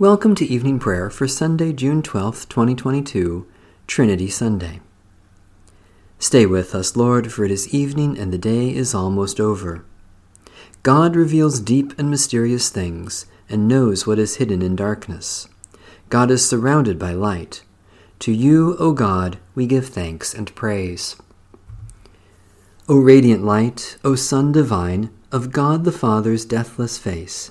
Welcome to evening prayer for Sunday, June 12th, 2022, Trinity Sunday. Stay with us, Lord, for it is evening and the day is almost over. God reveals deep and mysterious things and knows what is hidden in darkness. God is surrounded by light. To you, O God, we give thanks and praise. O radiant light, O Sun divine, of God the Father's deathless face,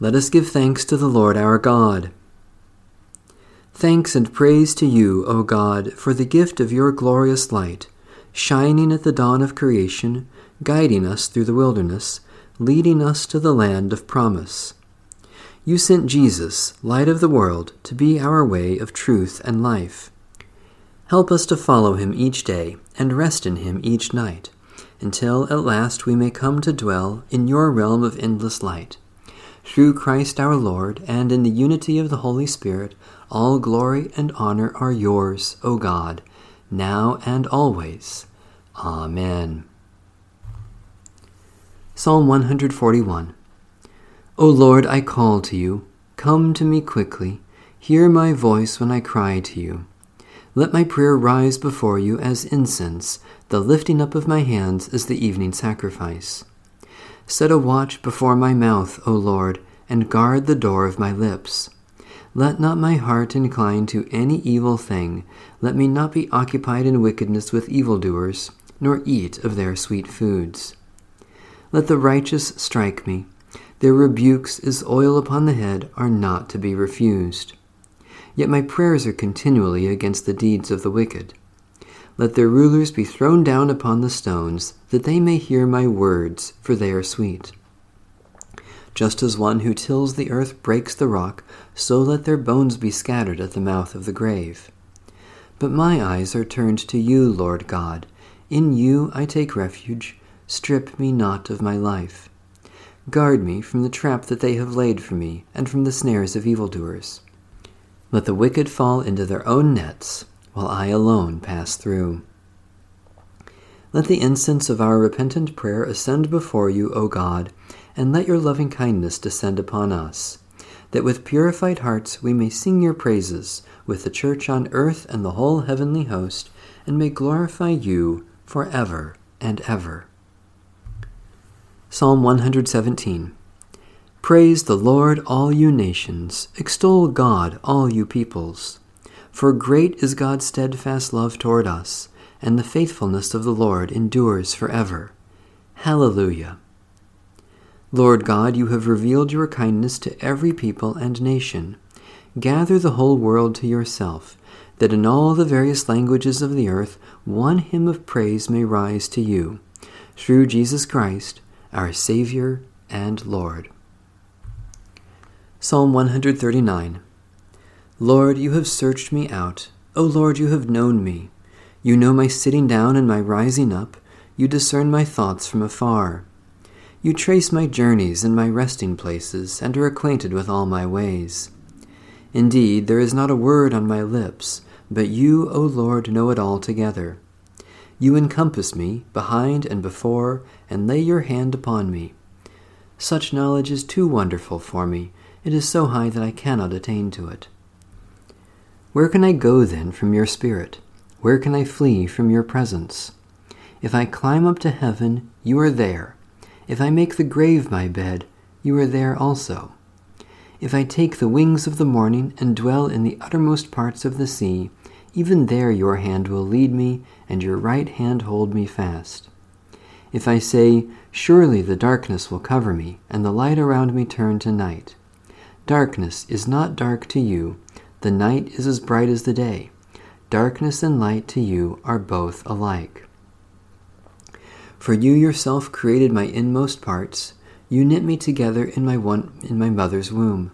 Let us give thanks to the Lord our God. Thanks and praise to you, O God, for the gift of your glorious light, shining at the dawn of creation, guiding us through the wilderness, leading us to the land of promise. You sent Jesus, light of the world, to be our way of truth and life. Help us to follow him each day and rest in him each night, until at last we may come to dwell in your realm of endless light through Christ our Lord, and in the unity of the Holy Spirit, all glory and honor are yours, O God, now and always. Amen. Psalm 141 O Lord, I call to you. Come to me quickly. Hear my voice when I cry to you. Let my prayer rise before you as incense, the lifting up of my hands as the evening sacrifice. Set a watch before my mouth, O Lord, and guard the door of my lips. Let not my heart incline to any evil thing. Let me not be occupied in wickedness with evildoers, nor eat of their sweet foods. Let the righteous strike me. Their rebukes as oil upon the head are not to be refused. Yet my prayers are continually against the deeds of the wicked. Let their rulers be thrown down upon the stones, that they may hear my words, for they are sweet. Just as one who tills the earth breaks the rock, so let their bones be scattered at the mouth of the grave. But my eyes are turned to you, Lord God. In you I take refuge. Strip me not of my life. Guard me from the trap that they have laid for me, and from the snares of evildoers. Let the wicked fall into their own nets while I alone pass through. Let the incense of our repentant prayer ascend before you, O God, and let your loving kindness descend upon us, that with purified hearts we may sing your praises with the church on earth and the whole heavenly host, and may glorify you for ever and ever. Psalm 117 Praise the Lord, all you nations, extol God, all you peoples. For great is God's steadfast love toward us, and the faithfulness of the Lord endures forever. Hallelujah. Lord God, you have revealed your kindness to every people and nation. Gather the whole world to yourself, that in all the various languages of the earth one hymn of praise may rise to you, through Jesus Christ, our Savior and Lord. Psalm 139 Lord, you have searched me out. O Lord, you have known me. You know my sitting down and my rising up. You discern my thoughts from afar. You trace my journeys and my resting places, and are acquainted with all my ways. Indeed, there is not a word on my lips, but you, O Lord, know it altogether. You encompass me, behind and before, and lay your hand upon me. Such knowledge is too wonderful for me. It is so high that I cannot attain to it. Where can I go then from your Spirit? Where can I flee from your presence? If I climb up to heaven, you are there. If I make the grave my bed, you are there also. If I take the wings of the morning and dwell in the uttermost parts of the sea, even there your hand will lead me, and your right hand hold me fast. If I say, Surely the darkness will cover me, and the light around me turn to night. Darkness is not dark to you, the night is as bright as the day. Darkness and light to you are both alike. For you yourself created my inmost parts. You knit me together in my, one, in my mother's womb.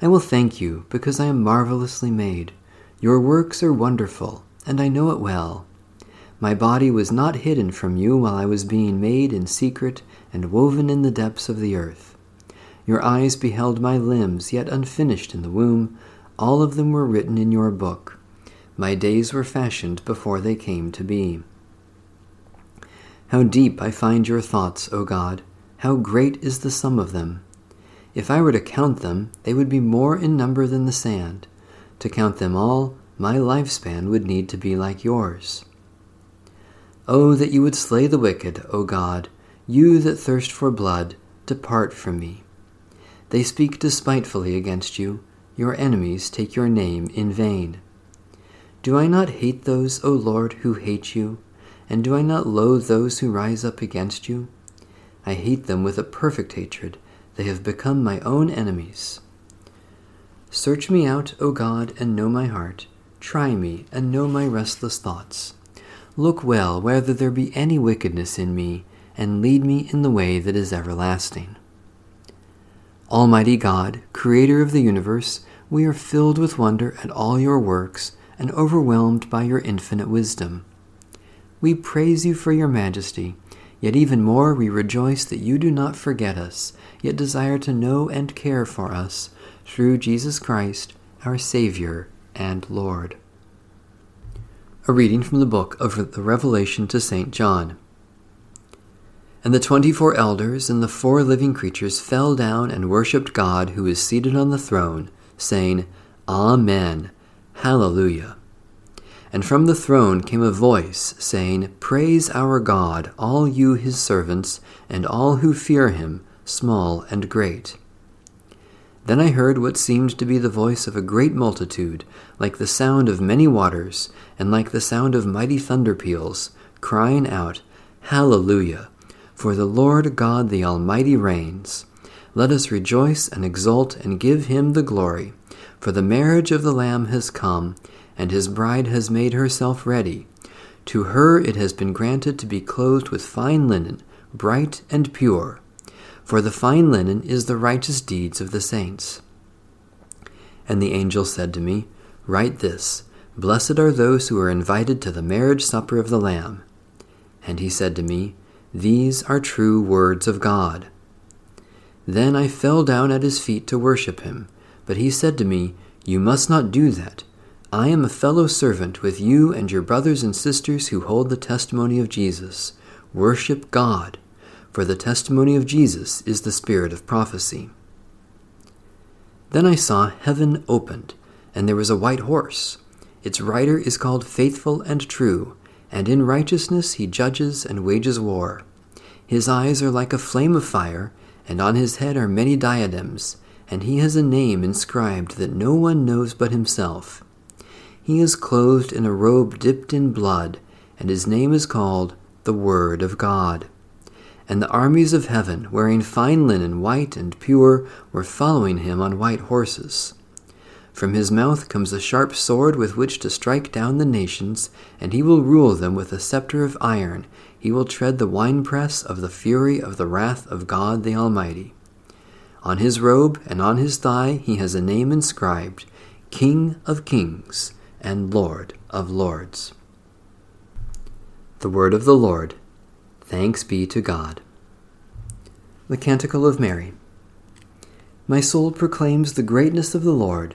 I will thank you because I am marvelously made. Your works are wonderful, and I know it well. My body was not hidden from you while I was being made in secret and woven in the depths of the earth. Your eyes beheld my limbs yet unfinished in the womb. All of them were written in your book. My days were fashioned before they came to be. How deep I find your thoughts, O God! How great is the sum of them! If I were to count them, they would be more in number than the sand. To count them all, my lifespan would need to be like yours. Oh, that you would slay the wicked, O God! You that thirst for blood, depart from me. They speak despitefully against you. Your enemies take your name in vain. Do I not hate those, O Lord, who hate you? And do I not loathe those who rise up against you? I hate them with a perfect hatred. They have become my own enemies. Search me out, O God, and know my heart. Try me, and know my restless thoughts. Look well whether there be any wickedness in me, and lead me in the way that is everlasting. Almighty God, Creator of the universe, we are filled with wonder at all your works and overwhelmed by your infinite wisdom. We praise you for your majesty, yet even more we rejoice that you do not forget us, yet desire to know and care for us through Jesus Christ, our Savior and Lord. A reading from the book of the Revelation to St. John. And the twenty four elders and the four living creatures fell down and worshipped God who is seated on the throne, saying, Amen, Hallelujah. And from the throne came a voice, saying, Praise our God, all you his servants, and all who fear him, small and great. Then I heard what seemed to be the voice of a great multitude, like the sound of many waters, and like the sound of mighty thunder peals, crying out, Hallelujah! For the Lord God the Almighty reigns. Let us rejoice and exult and give him the glory. For the marriage of the Lamb has come, and his bride has made herself ready. To her it has been granted to be clothed with fine linen, bright and pure for the fine linen is the righteous deeds of the saints. And the angel said to me, Write this Blessed are those who are invited to the marriage supper of the Lamb. And he said to me, These are true words of God. Then I fell down at his feet to worship him. But he said to me, You must not do that. I am a fellow servant with you and your brothers and sisters who hold the testimony of Jesus. Worship God for the testimony of Jesus is the spirit of prophecy. Then I saw heaven opened, and there was a white horse. Its rider is called Faithful and True, and in righteousness he judges and wages war. His eyes are like a flame of fire, and on his head are many diadems, and he has a name inscribed that no one knows but himself. He is clothed in a robe dipped in blood, and his name is called the Word of God and the armies of heaven, wearing fine linen, white and pure, were following him on white horses. From his mouth comes a sharp sword with which to strike down the nations, and he will rule them with a scepter of iron. He will tread the winepress of the fury of the wrath of God the Almighty. On his robe and on his thigh he has a name inscribed King of Kings and Lord of Lords. The Word of the Lord. Thanks be to God. The Canticle of Mary. My soul proclaims the greatness of the Lord.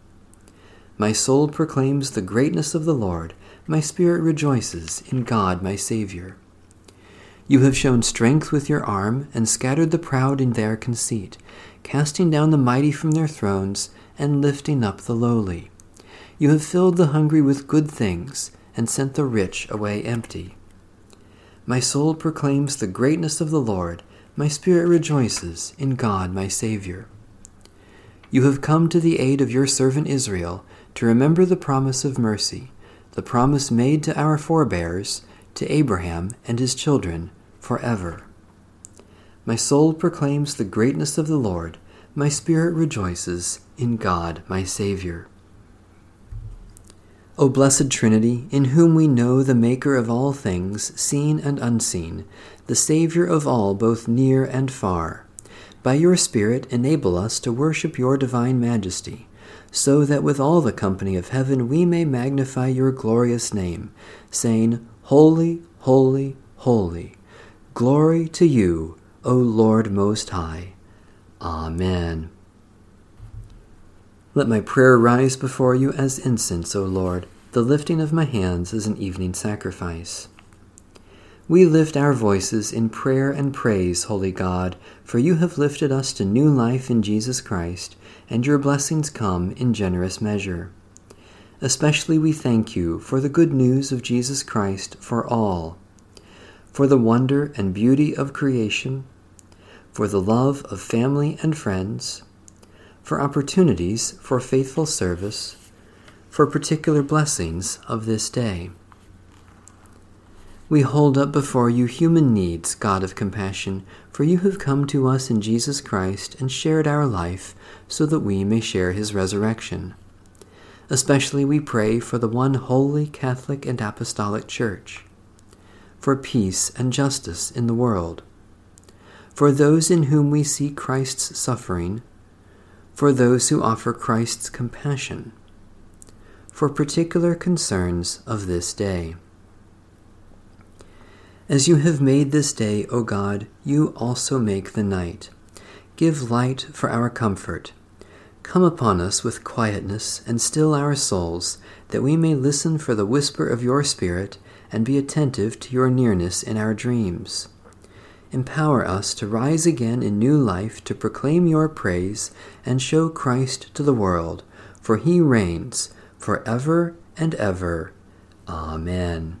My soul proclaims the greatness of the Lord. My spirit rejoices in God my Saviour. You have shown strength with your arm and scattered the proud in their conceit, casting down the mighty from their thrones and lifting up the lowly. You have filled the hungry with good things and sent the rich away empty. My soul proclaims the greatness of the Lord. My spirit rejoices in God my Saviour. you have come to the aid of your servant Israel to remember the promise of mercy, the promise made to our forebears, to Abraham and his children, forever. My soul proclaims the greatness of the Lord, my spirit rejoices in God my Saviour. O blessed Trinity, in whom we know the Maker of all things, seen and unseen, the Saviour of all both near and far, by your Spirit enable us to worship your divine majesty, so that with all the company of heaven we may magnify your glorious name, saying, Holy, holy, holy. Glory to you, O Lord Most High. Amen. Let my prayer rise before you as incense, O Lord, the lifting of my hands as an evening sacrifice. We lift our voices in prayer and praise, Holy God, for you have lifted us to new life in Jesus Christ, and your blessings come in generous measure. Especially we thank you for the good news of Jesus Christ for all, for the wonder and beauty of creation, for the love of family and friends, for opportunities for faithful service, for particular blessings of this day. We hold up before you human needs, God of compassion, for you have come to us in Jesus Christ and shared our life so that we may share his resurrection. Especially we pray for the one holy Catholic and Apostolic Church, for peace and justice in the world, for those in whom we see Christ's suffering, for those who offer Christ's compassion, for particular concerns of this day. As you have made this day, O God, you also make the night. Give light for our comfort. Come upon us with quietness and still our souls, that we may listen for the whisper of your Spirit and be attentive to your nearness in our dreams. Empower us to rise again in new life to proclaim your praise and show Christ to the world, for he reigns for ever and ever. Amen.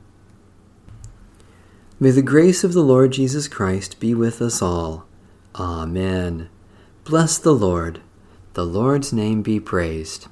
May the grace of the Lord Jesus Christ be with us all. Amen. Bless the Lord. The Lord's name be praised.